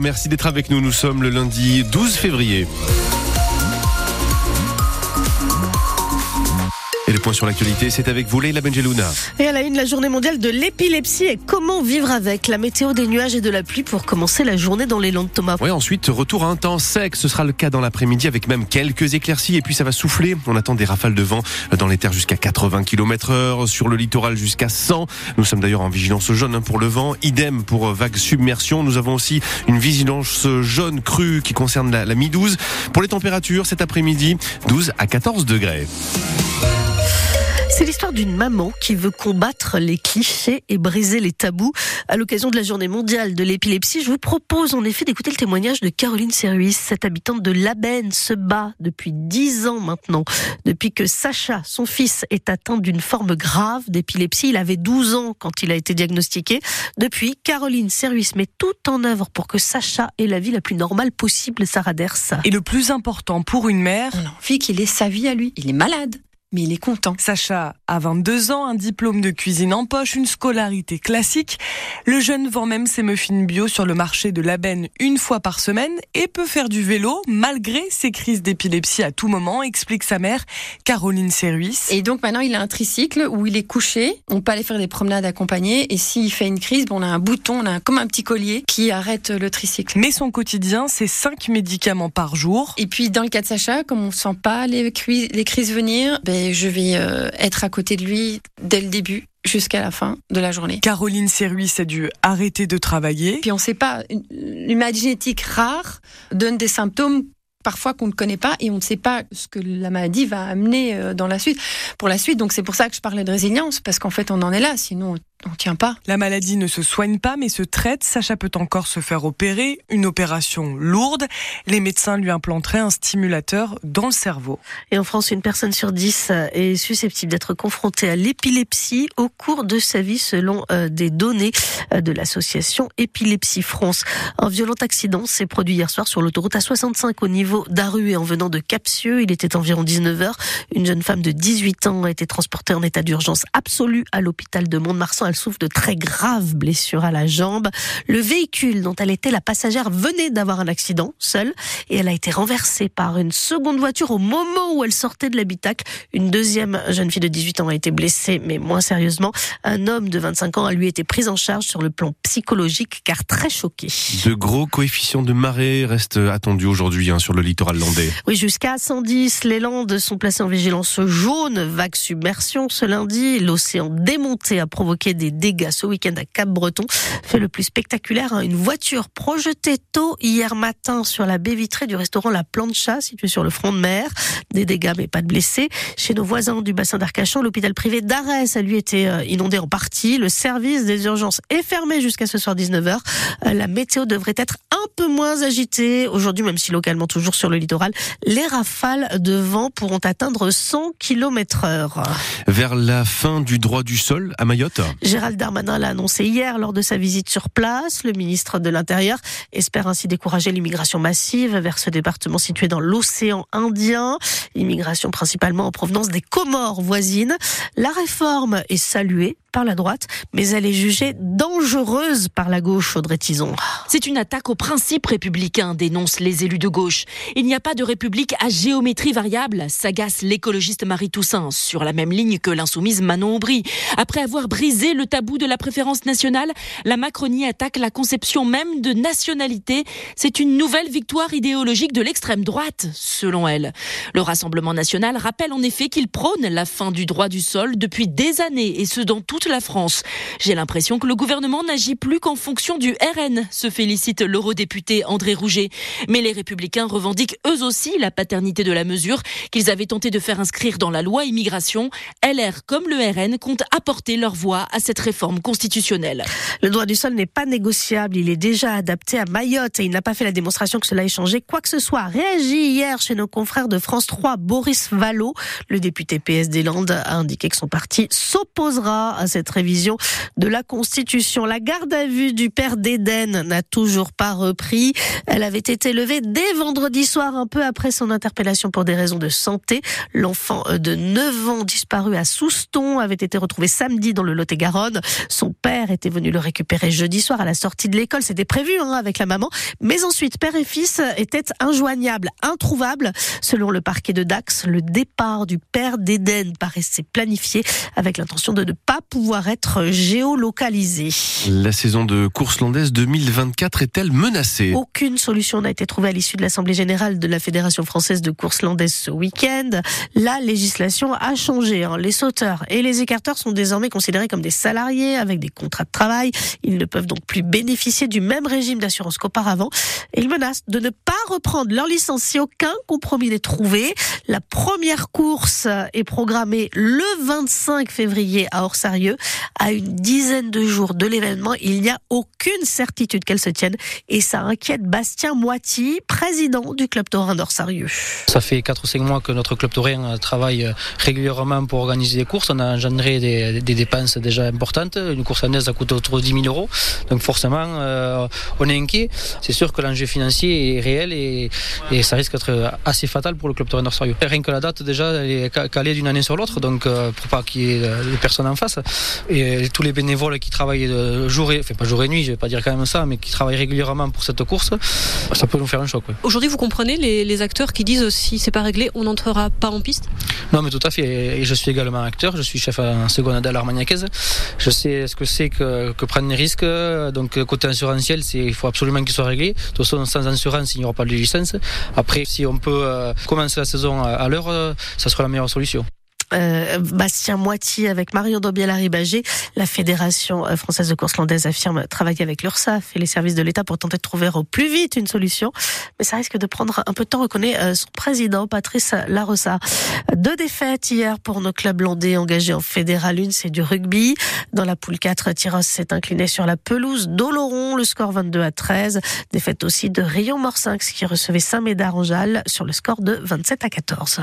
Merci d'être avec nous. Nous sommes le lundi 12 février. Point sur l'actualité, c'est avec vous, Leila Benjelouna. Et à la une, la journée mondiale de l'épilepsie et comment vivre avec la météo des nuages et de la pluie pour commencer la journée dans les Landes Thomas. Oui, ensuite, retour à un temps sec. Ce sera le cas dans l'après-midi avec même quelques éclaircies et puis ça va souffler. On attend des rafales de vent dans les terres jusqu'à 80 km heure, sur le littoral jusqu'à 100. Nous sommes d'ailleurs en vigilance jaune hein, pour le vent. Idem pour euh, vague submersion. Nous avons aussi une vigilance jaune crue qui concerne la, la mi-12. Pour les températures, cet après-midi, 12 à 14 degrés. C'est l'histoire d'une maman qui veut combattre les clichés et briser les tabous. À l'occasion de la journée mondiale de l'épilepsie, je vous propose en effet d'écouter le témoignage de Caroline Service. Cette habitante de Labenne se bat depuis dix ans maintenant. Depuis que Sacha, son fils, est atteint d'une forme grave d'épilepsie. Il avait 12 ans quand il a été diagnostiqué. Depuis, Caroline Service met tout en œuvre pour que Sacha ait la vie la plus normale possible, Sarah Ders. Et le plus important pour une mère, on a envie qu'il ait sa vie à lui. Il est malade mais il est content. Sacha a 22 ans, un diplôme de cuisine en poche, une scolarité classique. Le jeune vend même ses muffins bio sur le marché de Labenne une fois par semaine et peut faire du vélo malgré ses crises d'épilepsie à tout moment, explique sa mère, Caroline Service. Et donc maintenant, il a un tricycle où il est couché. On peut aller faire des promenades accompagnées et s'il fait une crise, bon, on a un bouton, on a comme un petit collier qui arrête le tricycle. Mais son quotidien, c'est 5 médicaments par jour. Et puis dans le cas de Sacha, comme on sent pas les, les crises venir, ben, je vais euh, être à côté de lui dès le début jusqu'à la fin de la journée. Caroline Serruis a dû arrêter de travailler. Puis on ne sait pas, une maladie génétique rare donne des symptômes parfois qu'on ne connaît pas et on ne sait pas ce que la maladie va amener euh, dans la suite, pour la suite. Donc c'est pour ça que je parlais de résilience, parce qu'en fait on en est là, sinon on tient pas. La maladie ne se soigne pas, mais se traite. Sacha peut encore se faire opérer, une opération lourde. Les médecins lui implanteraient un stimulateur dans le cerveau. Et en France, une personne sur dix est susceptible d'être confrontée à l'épilepsie au cours de sa vie, selon euh, des données euh, de l'association Épilepsie France. Un violent accident s'est produit hier soir sur l'autoroute A65 au niveau d'Aru et en venant de Capsieux. Il était environ 19h. Une jeune femme de 18 ans a été transportée en état d'urgence absolue à l'hôpital de Mont-de-Marsan souffre de très graves blessures à la jambe. Le véhicule dont elle était la passagère venait d'avoir un accident seul et elle a été renversée par une seconde voiture au moment où elle sortait de l'habitacle. Une deuxième jeune fille de 18 ans a été blessée, mais moins sérieusement. Un homme de 25 ans a lui été pris en charge sur le plan psychologique car très choqué. De gros coefficients de marée restent attendus aujourd'hui hein, sur le littoral landais. Oui, jusqu'à 110, les Landes sont placées en vigilance jaune, vague submersion ce lundi. L'océan démonté a provoqué des dégâts ce week-end à Cap-Breton. Fait le plus spectaculaire, hein, une voiture projetée tôt hier matin sur la baie vitrée du restaurant La Plancha, situé sur le front de mer. Des dégâts, mais pas de blessés. Chez nos voisins du bassin d'Arcachon, l'hôpital privé d'Arès a lui été euh, inondé en partie. Le service des urgences est fermé jusqu'à ce soir 19h. Euh, la météo devrait être un peu moins agitée aujourd'hui, même si localement toujours sur le littoral, les rafales de vent pourront atteindre 100 km heure. Vers la fin du droit du sol à Mayotte Gérald Darmanin l'a annoncé hier lors de sa visite sur place. Le ministre de l'Intérieur espère ainsi décourager l'immigration massive vers ce département situé dans l'océan Indien. Immigration principalement en provenance des Comores voisines. La réforme est saluée par la droite, mais elle est jugée dangereuse par la gauche, Audrey Tison. C'est une attaque aux principes républicains, dénoncent les élus de gauche. Il n'y a pas de république à géométrie variable, s'agace l'écologiste Marie Toussaint, sur la même ligne que l'insoumise Manon Aubry. Après avoir brisé le tabou de la préférence nationale, la Macronie attaque la conception même de nationalité. C'est une nouvelle victoire idéologique de l'extrême droite, selon elle. Le Rassemblement national rappelle en effet qu'il prône la fin du droit du sol depuis des années, et ce dans toute la France. J'ai l'impression que le gouvernement n'agit plus qu'en fonction du RN, se félicite l'eurodéputé André Rouget. Mais les républicains revendiquent eux aussi la paternité de la mesure qu'ils avaient tenté de faire inscrire dans la loi immigration. LR comme le RN comptent apporter leur voix à cette réforme constitutionnelle. Le droit du sol n'est pas négociable, il est déjà adapté à Mayotte et il n'a pas fait la démonstration que cela ait changé quoi que ce soit. Réagi hier chez nos confrères de France 3, Boris Vallot, le député PS des Landes, a indiqué que son parti s'opposera à cette révision de la Constitution. La garde à vue du père d'Éden n'a toujours pas repris. Elle avait été levée dès vendredi soir, un peu après son interpellation pour des raisons de santé. L'enfant de 9 ans disparu à Souston avait été retrouvé samedi dans le Lot-et-Garonne. Son père était venu le récupérer jeudi soir à la sortie de l'école. C'était prévu hein, avec la maman. Mais ensuite, père et fils étaient injoignables, introuvables. Selon le parquet de Dax, le départ du père d'Éden paraissait planifié avec l'intention de ne pas pouvoir être géolocalisé. La saison de course landaise 2024 est-elle menacée? Aucune solution n'a été trouvée à l'issue de l'Assemblée générale de la Fédération française de course landaise ce week-end. La législation a changé. Hein. Les sauteurs et les écarteurs sont désormais considérés comme des salariés avec des contrats de travail. Ils ne peuvent donc plus bénéficier du même régime d'assurance qu'auparavant. Ils menacent de ne pas reprendre leur licence si aucun compromis n'est trouvé. La première course est programmée le 25 février à Orsarieux. À une dizaine de jours de l'événement, il n'y a aucune certitude qu'elle se tienne et ça inquiète Bastien Moiti, président du club taurin d'Orsarieux. Ça fait 4 ou 5 mois que notre club taurin travaille régulièrement pour organiser des courses. On a engendré des, dépenses déjà importantes. Une course annaise, ça coûte autour de 10 000 euros. Donc forcément, euh, on est inquiet. C'est sûr que l'enjeu financier est réel et, et, ça risque d'être assez fatal pour le club taurin d'Orsarieux. Rien que la date déjà, elle est calée d'une année sur l'autre, donc euh, pour pas qu'il y ait des personnes en face. Et tous les bénévoles qui travaillent jour et, enfin pas jour et nuit, je vais pas dire quand même ça, mais qui travaillent régulièrement pour cette course, ça peut nous faire un choc. Ouais. Aujourd'hui, vous comprenez les, les, acteurs qui disent si c'est pas réglé, on n'entrera pas en piste? Non, mais tout à fait. Et je suis également acteur. Je suis chef en seconde à l'Armagnacaise. Je sais ce que c'est que, que, prendre des risques. Donc côté assurantiel, il faut absolument qu'il soit réglé. De toute façon, sans assurance, il n'y aura pas de licence. Après, si on peut euh, commencer la saison à l'heure, euh, ça sera la meilleure solution. Euh, Bastien Moitié avec Marion Dobiel-Arribagé. La Fédération euh, française de course landaise affirme travailler avec l'URSSAF et les services de l'État pour tenter de trouver au plus vite une solution. Mais ça risque de prendre un peu de temps, reconnaît euh, son président, Patrice Larossa. Deux défaites hier pour nos clubs landais engagés en Fédéral 1, c'est du rugby. Dans la poule 4, Tyros s'est incliné sur la pelouse d'Oloron, le score 22 à 13. Défaite aussi de Rion Morsinx qui recevait Saint-Médard en sur le score de 27 à 14.